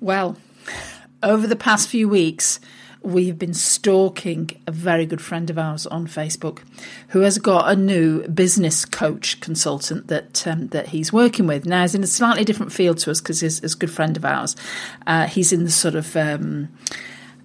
Well, over the past few weeks, we've been stalking a very good friend of ours on Facebook who has got a new business coach consultant that um, that he's working with. Now, he's in a slightly different field to us because he's, he's, a good friend of ours. Uh, he's in the sort of um,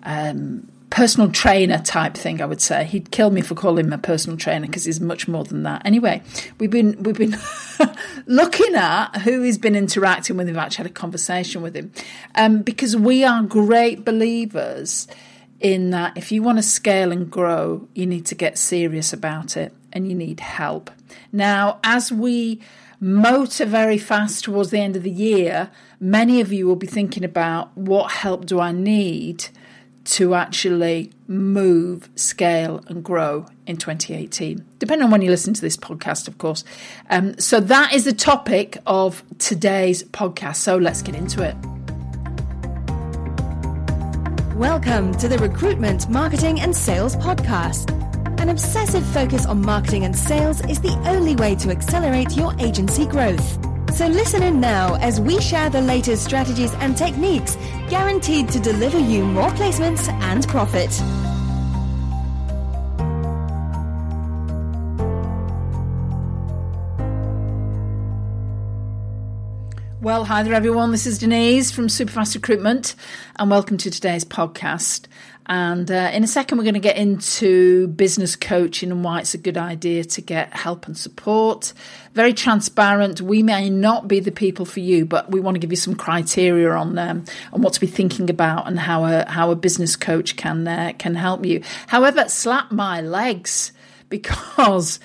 um, personal trainer type thing, I would say. He'd kill me for calling him a personal trainer because he's much more than that. Anyway, we've been we've been looking at who he's been interacting with. We've actually had a conversation with him um, because we are great believers in that if you want to scale and grow, you need to get serious about it and you need help. Now, as we motor very fast towards the end of the year, many of you will be thinking about what help do I need to actually move, scale, and grow in 2018, depending on when you listen to this podcast, of course. Um, so, that is the topic of today's podcast. So, let's get into it. Welcome to the Recruitment, Marketing, and Sales Podcast. An obsessive focus on marketing and sales is the only way to accelerate your agency growth. So listen in now as we share the latest strategies and techniques guaranteed to deliver you more placements and profit. Well, hi there, everyone. This is Denise from Superfast Recruitment, and welcome to today's podcast. And uh, in a second, we're going to get into business coaching and why it's a good idea to get help and support. Very transparent. We may not be the people for you, but we want to give you some criteria on um, on what to be thinking about and how a how a business coach can uh, can help you. However, slap my legs because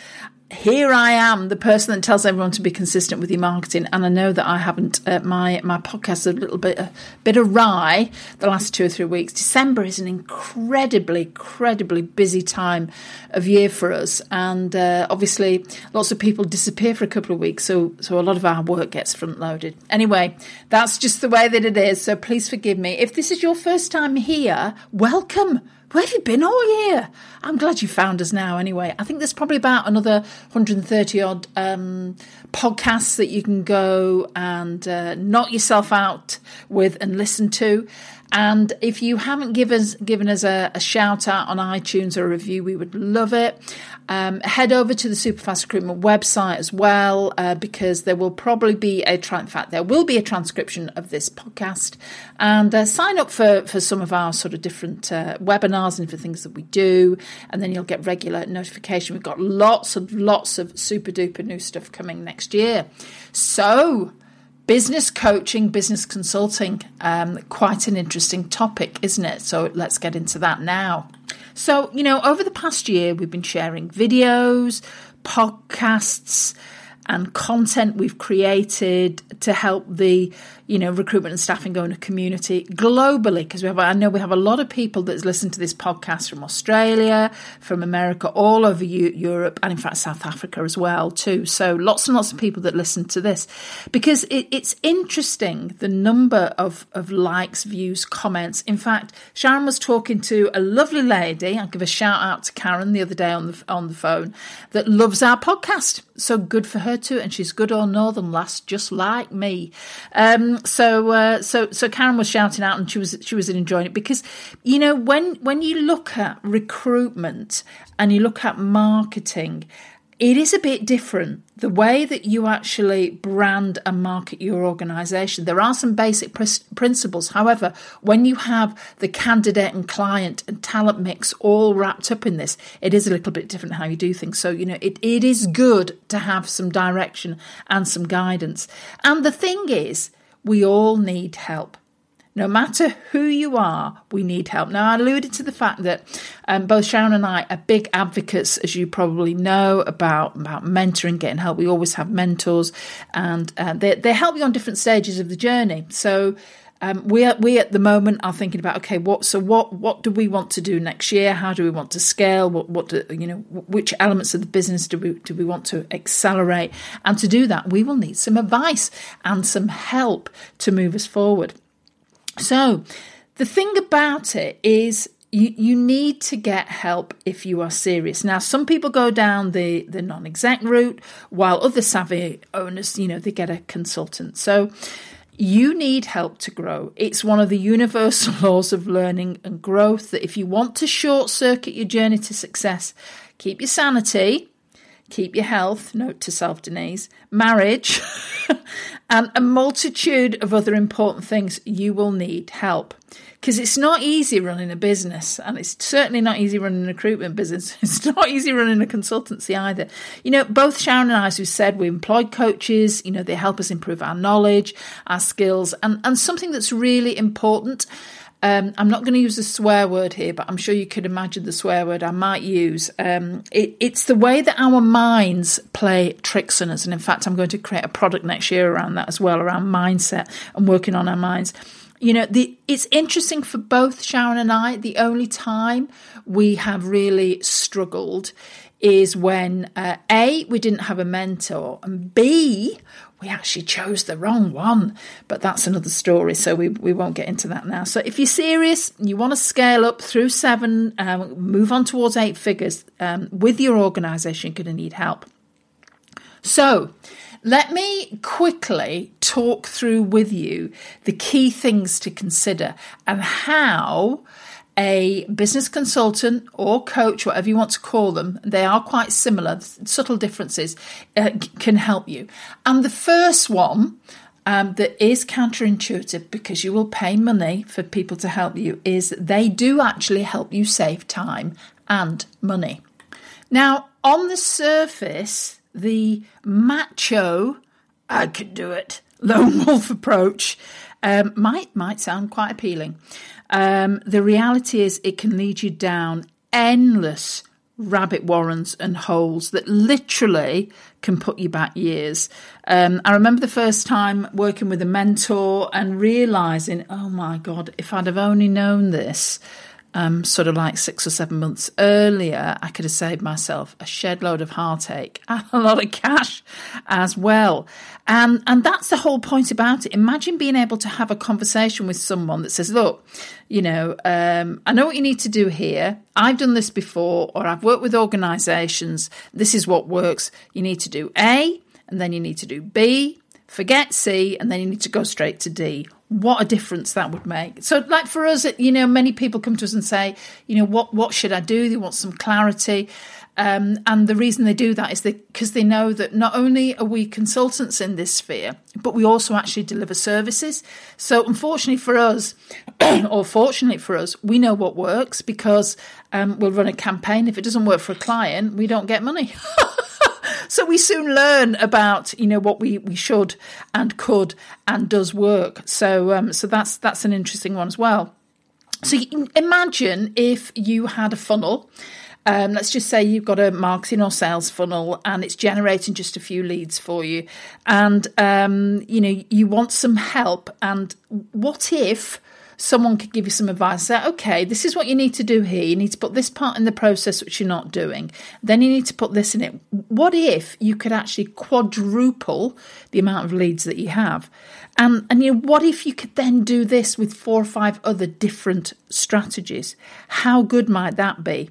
here I am, the person that tells everyone to be consistent with your marketing, and I know that I haven't. Uh, my my podcast a little bit a bit awry the last two or three weeks. December is an incredibly, incredibly busy time of year for us, and uh, obviously lots of people disappear for a couple of weeks, so so a lot of our work gets front loaded. Anyway, that's just the way that it is. So please forgive me if this is your first time here. Welcome where have you been all year? I'm glad you found us now anyway. I think there's probably about another 130 odd um, podcasts that you can go and uh, knock yourself out with and listen to. And if you haven't given us, given us a, a, shout out on iTunes or a review, we would love it. Um, head over to the Superfast Recruitment website as well, uh, because there will probably be a, tra- in fact, there will be a transcription of this podcast. And uh, sign up for, for some of our sort of different uh, webinars and for things that we do. And then you'll get regular notification. We've got lots and lots of super duper new stuff coming next year. So, business coaching, business consulting, um, quite an interesting topic, isn't it? So let's get into that now. So, you know, over the past year, we've been sharing videos, podcasts, and content we've created to help the you know recruitment and staffing go in a community globally because we have I know we have a lot of people that's listened to this podcast from Australia, from America, all over Europe, and in fact South Africa as well too. So lots and lots of people that listen to this because it, it's interesting the number of of likes, views, comments. In fact, Sharon was talking to a lovely lady. I'll give a shout out to Karen the other day on the on the phone that loves our podcast. So good for her too, and she's good old Northern lass, just like me. Um, so uh, so so Karen was shouting out, and she was she was enjoying it because you know when when you look at recruitment and you look at marketing it is a bit different. The way that you actually brand and market your organization, there are some basic pr- principles. However, when you have the candidate and client and talent mix all wrapped up in this, it is a little bit different how you do things. So, you know, it, it is good to have some direction and some guidance. And the thing is, we all need help. No matter who you are, we need help. Now, I alluded to the fact that um, both Sharon and I are big advocates, as you probably know, about, about mentoring, getting help. We always have mentors, and uh, they, they help you on different stages of the journey. So, um, we we at the moment are thinking about okay, what so what what do we want to do next year? How do we want to scale? What what do, you know? Which elements of the business do we do we want to accelerate? And to do that, we will need some advice and some help to move us forward. So, the thing about it is you, you need to get help if you are serious. Now, some people go down the, the non-exec route, while other savvy owners, you know, they get a consultant. So You need help to grow. It's one of the universal laws of learning and growth that if you want to short circuit your journey to success, keep your sanity, keep your health, note to self, Denise, marriage, and a multitude of other important things, you will need help. Because it's not easy running a business, and it's certainly not easy running a recruitment business. It's not easy running a consultancy either. You know, both Sharon and I, as we said, we employed coaches, you know, they help us improve our knowledge, our skills, and, and something that's really important um, I'm not going to use a swear word here, but I'm sure you could imagine the swear word I might use. Um, it, it's the way that our minds play tricks on us. And in fact, I'm going to create a product next year around that as well, around mindset and working on our minds. You know, the, it's interesting for both Sharon and I. The only time we have really struggled is when uh, A, we didn't have a mentor, and B, we actually chose the wrong one. But that's another story, so we, we won't get into that now. So if you're serious, you want to scale up through seven, um, move on towards eight figures um, with your organization, you're going to need help. So, let me quickly talk through with you the key things to consider and how a business consultant or coach, whatever you want to call them, they are quite similar, subtle differences, uh, can help you. And the first one um, that is counterintuitive because you will pay money for people to help you is they do actually help you save time and money. Now, on the surface, the macho, I could do it, lone wolf approach um, might might sound quite appealing. Um, the reality is, it can lead you down endless rabbit warrens and holes that literally can put you back years. Um, I remember the first time working with a mentor and realizing, oh my God, if I'd have only known this um, sort of like six or seven months earlier, I could have saved myself a shed load of heartache and a lot of cash as well. And, and that's the whole point about it. Imagine being able to have a conversation with someone that says, look, you know, um, I know what you need to do here. I've done this before, or I've worked with organizations. This is what works. You need to do A, and then you need to do B, forget C, and then you need to go straight to D what a difference that would make. So, like for us, you know, many people come to us and say, you know, what what should I do? They want some clarity, um, and the reason they do that is because they, know that not only are we consultants in this sphere, but we also actually deliver services. So, unfortunately for us, or fortunately for us, we know what works because um, we'll run a campaign. If it doesn't work for a client, we don't get money. so we soon learn about you know what we, we should and could and does work. So um, so that's that's an interesting one as well. So imagine if you had a funnel. Um, let's just say you've got a marketing or sales funnel and it's generating just a few leads for you, and um, you know you want some help. And what if someone could give you some advice say, okay, this is what you need to do here. You need to put this part in the process which you're not doing. Then you need to put this in it. What if you could actually quadruple the amount of leads that you have? And, and you know, what if you could then do this with four or five other different strategies? How good might that be?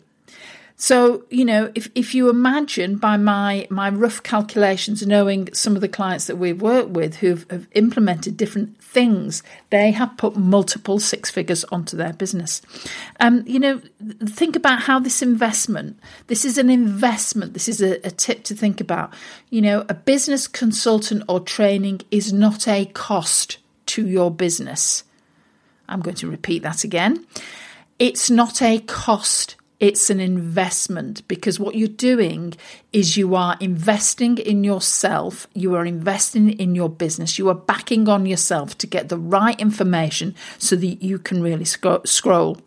So, you know, if, if you imagine by my, my rough calculations, knowing some of the clients that we've worked with who've have implemented different things, they have put multiple six figures onto their business. Um, you know, think about how this investment, this is an investment, this is a, a tip to think about. You know, a business consultant or training is not a cost to your business. I'm going to repeat that again. It's not a cost it's an investment because what you're doing is you are investing in yourself, you are investing in your business, you are backing on yourself to get the right information so that you can really sc- scroll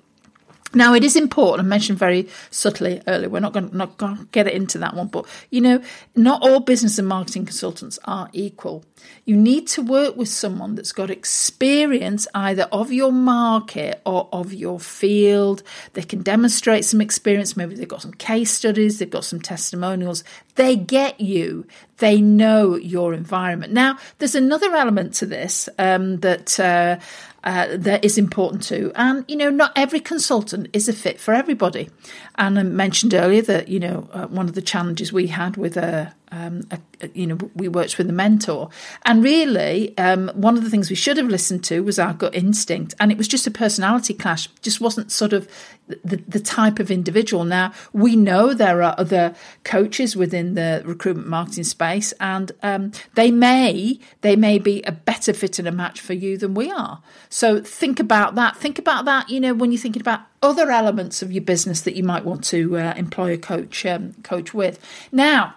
now, it is important, I mentioned very subtly earlier, we're not going, to, not going to get it into that one, but you know, not all business and marketing consultants are equal. You need to work with someone that's got experience either of your market or of your field. They can demonstrate some experience, maybe they've got some case studies, they've got some testimonials. They get you, they know your environment. Now, there's another element to this um, that uh, uh, that is important too. And, you know, not every consultant is a fit for everybody. And I mentioned earlier that, you know, uh, one of the challenges we had with a, um, a, you know, we worked with a mentor, and really, um, one of the things we should have listened to was our gut instinct, and it was just a personality clash. Just wasn't sort of the, the type of individual. Now we know there are other coaches within the recruitment marketing space, and um, they may they may be a better fit and a match for you than we are. So think about that. Think about that. You know, when you're thinking about other elements of your business that you might want to uh, employ a coach um, coach with. Now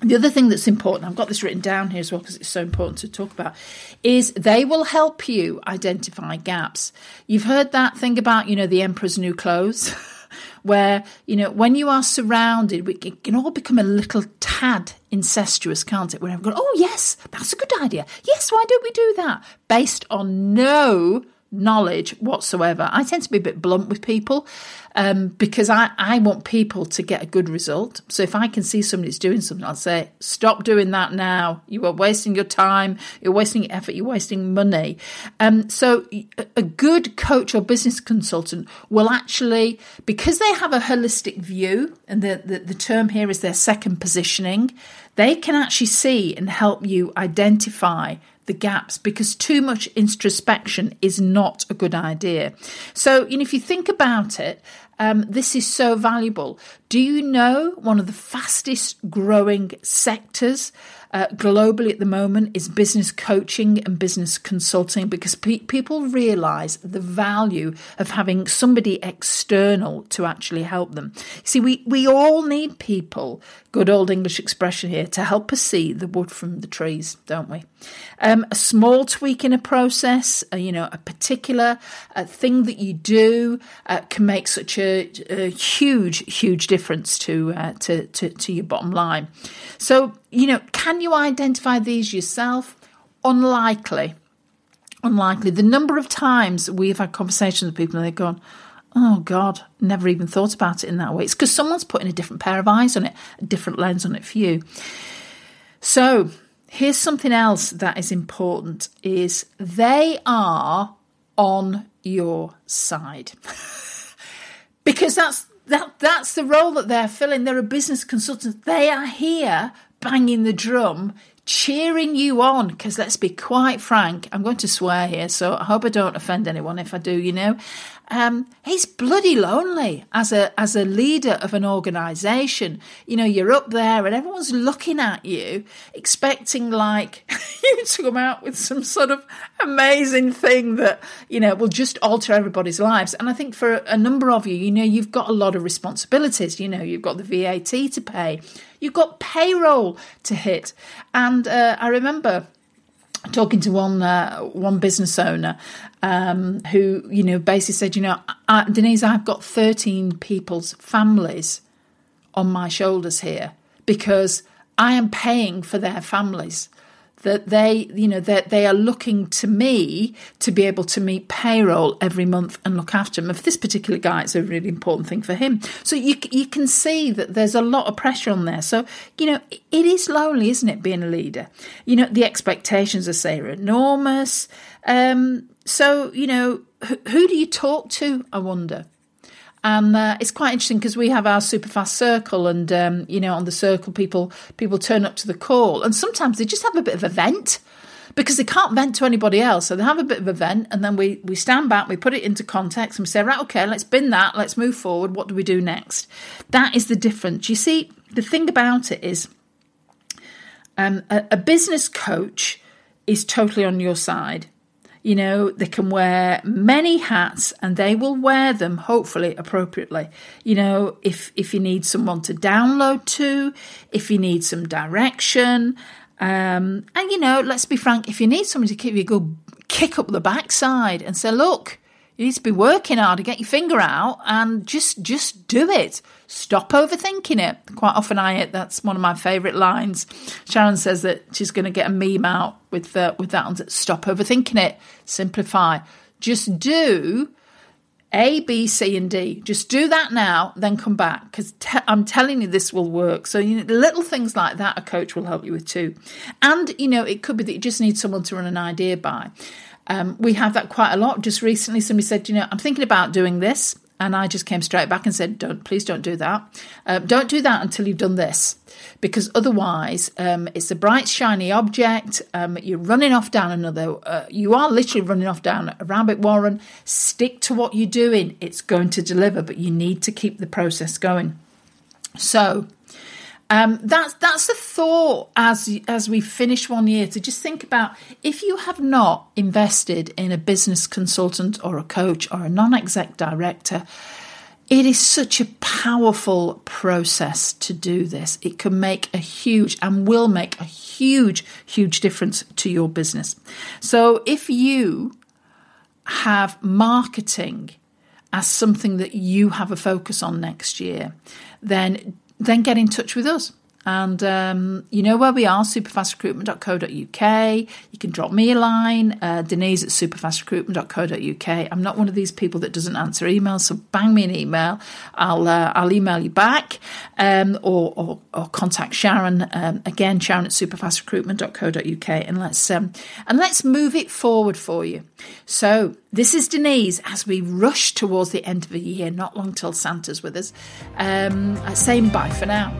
the other thing that's important, I've got this written down here as well because it's so important to talk about, is they will help you identify gaps. You've heard that thing about, you know, the emperor's new clothes, where, you know, when you are surrounded, it can all become a little tad incestuous, can't it? Where I've gone, oh, yes, that's a good idea. Yes, why don't we do that? Based on no knowledge whatsoever. I tend to be a bit blunt with people um, because I, I want people to get a good result. So if I can see somebody's doing something, I'll say, stop doing that now. You are wasting your time, you're wasting your effort, you're wasting money. Um, so a good coach or business consultant will actually, because they have a holistic view, and the, the, the term here is their second positioning, they can actually see and help you identify the gaps because too much introspection is not a good idea. So, you know, if you think about it, um, this is so valuable. Do you know one of the fastest growing sectors uh, globally at the moment is business coaching and business consulting because pe- people realize the value of having somebody external to actually help them. See, we, we all need people, good old English expression here, to help us see the wood from the trees, don't we? Um, a small tweak in a process, uh, you know, a particular uh, thing that you do uh, can make such a, a, huge, huge difference to, uh, to, to, to your bottom line. So, you know, can you identify these yourself? Unlikely. Unlikely. The number of times we've had conversations with people and they've gone, oh God, never even thought about it in that way. It's because someone's putting a different pair of eyes on it, a different lens on it for you. So, here's something else that is important is they are on your side. because that's that that's the role that they're filling. They're a business consultant. They are here banging the drum, cheering you on. Because let's be quite frank, I'm going to swear here, so I hope I don't offend anyone if I do. You know, um, he's bloody lonely as a as a leader of an organisation. You know, you're up there and everyone's looking at you, expecting like you to come out with some sort of amazing thing that you know will just alter everybody's lives. And I think for a number of you, you know, you've got a lot of responsibilities. You know, you've got the VAT to pay, you've got payroll to hit, and uh, I remember talking to one uh, one business owner um, who you know basically said, you know, I, Denise, I've got thirteen people's families on my shoulders here because I am paying for their families that they, you know, that they are looking to me to be able to meet payroll every month and look after them. If this particular guy, it's a really important thing for him. So you you can see that there's a lot of pressure on there. So you know, it is lonely, isn't it, being a leader? You know, the expectations, are say, are enormous. Um, so you know, who, who do you talk to? I wonder. And uh, it's quite interesting because we have our super fast circle, and um, you know, on the circle, people people turn up to the call, and sometimes they just have a bit of a vent because they can't vent to anybody else. So they have a bit of a vent, and then we we stand back, we put it into context, and we say, right, okay, let's bin that, let's move forward. What do we do next? That is the difference. You see, the thing about it is, um, a, a business coach is totally on your side you know, they can wear many hats and they will wear them hopefully appropriately. You know, if if you need someone to download to, if you need some direction, um, and you know, let's be frank, if you need somebody to give you a good kick up the backside and say, look, you need to be working hard to get your finger out and just just do it. Stop overthinking it. Quite often, I that's one of my favourite lines. Sharon says that she's going to get a meme out with uh, with that. On, Stop overthinking it. Simplify. Just do A, B, C, and D. Just do that now, then come back because te- I'm telling you this will work. So you know, little things like that, a coach will help you with too. And you know, it could be that you just need someone to run an idea by. Um, we have that quite a lot. Just recently, somebody said, you know, I'm thinking about doing this. And I just came straight back and said, "Don't, please, don't do that. Um, don't do that until you've done this, because otherwise, um, it's a bright, shiny object. Um, you're running off down another. Uh, you are literally running off down a rabbit warren. Stick to what you're doing. It's going to deliver, but you need to keep the process going. So." Um, that's that's the thought as as we finish one year to just think about if you have not invested in a business consultant or a coach or a non-exec director. It is such a powerful process to do this. It can make a huge and will make a huge, huge difference to your business. So if you have marketing as something that you have a focus on next year, then then get in touch with us. And um, you know where we are, superfastrecruitment.co.uk. You can drop me a line, uh, Denise at superfastrecruitment.co.uk. I'm not one of these people that doesn't answer emails, so bang me an email. I'll uh, I'll email you back, um, or, or, or contact Sharon um, again, Sharon at superfastrecruitment.co.uk, and let's um, and let's move it forward for you. So this is Denise as we rush towards the end of the year. Not long till Santa's with us. Um, saying bye for now.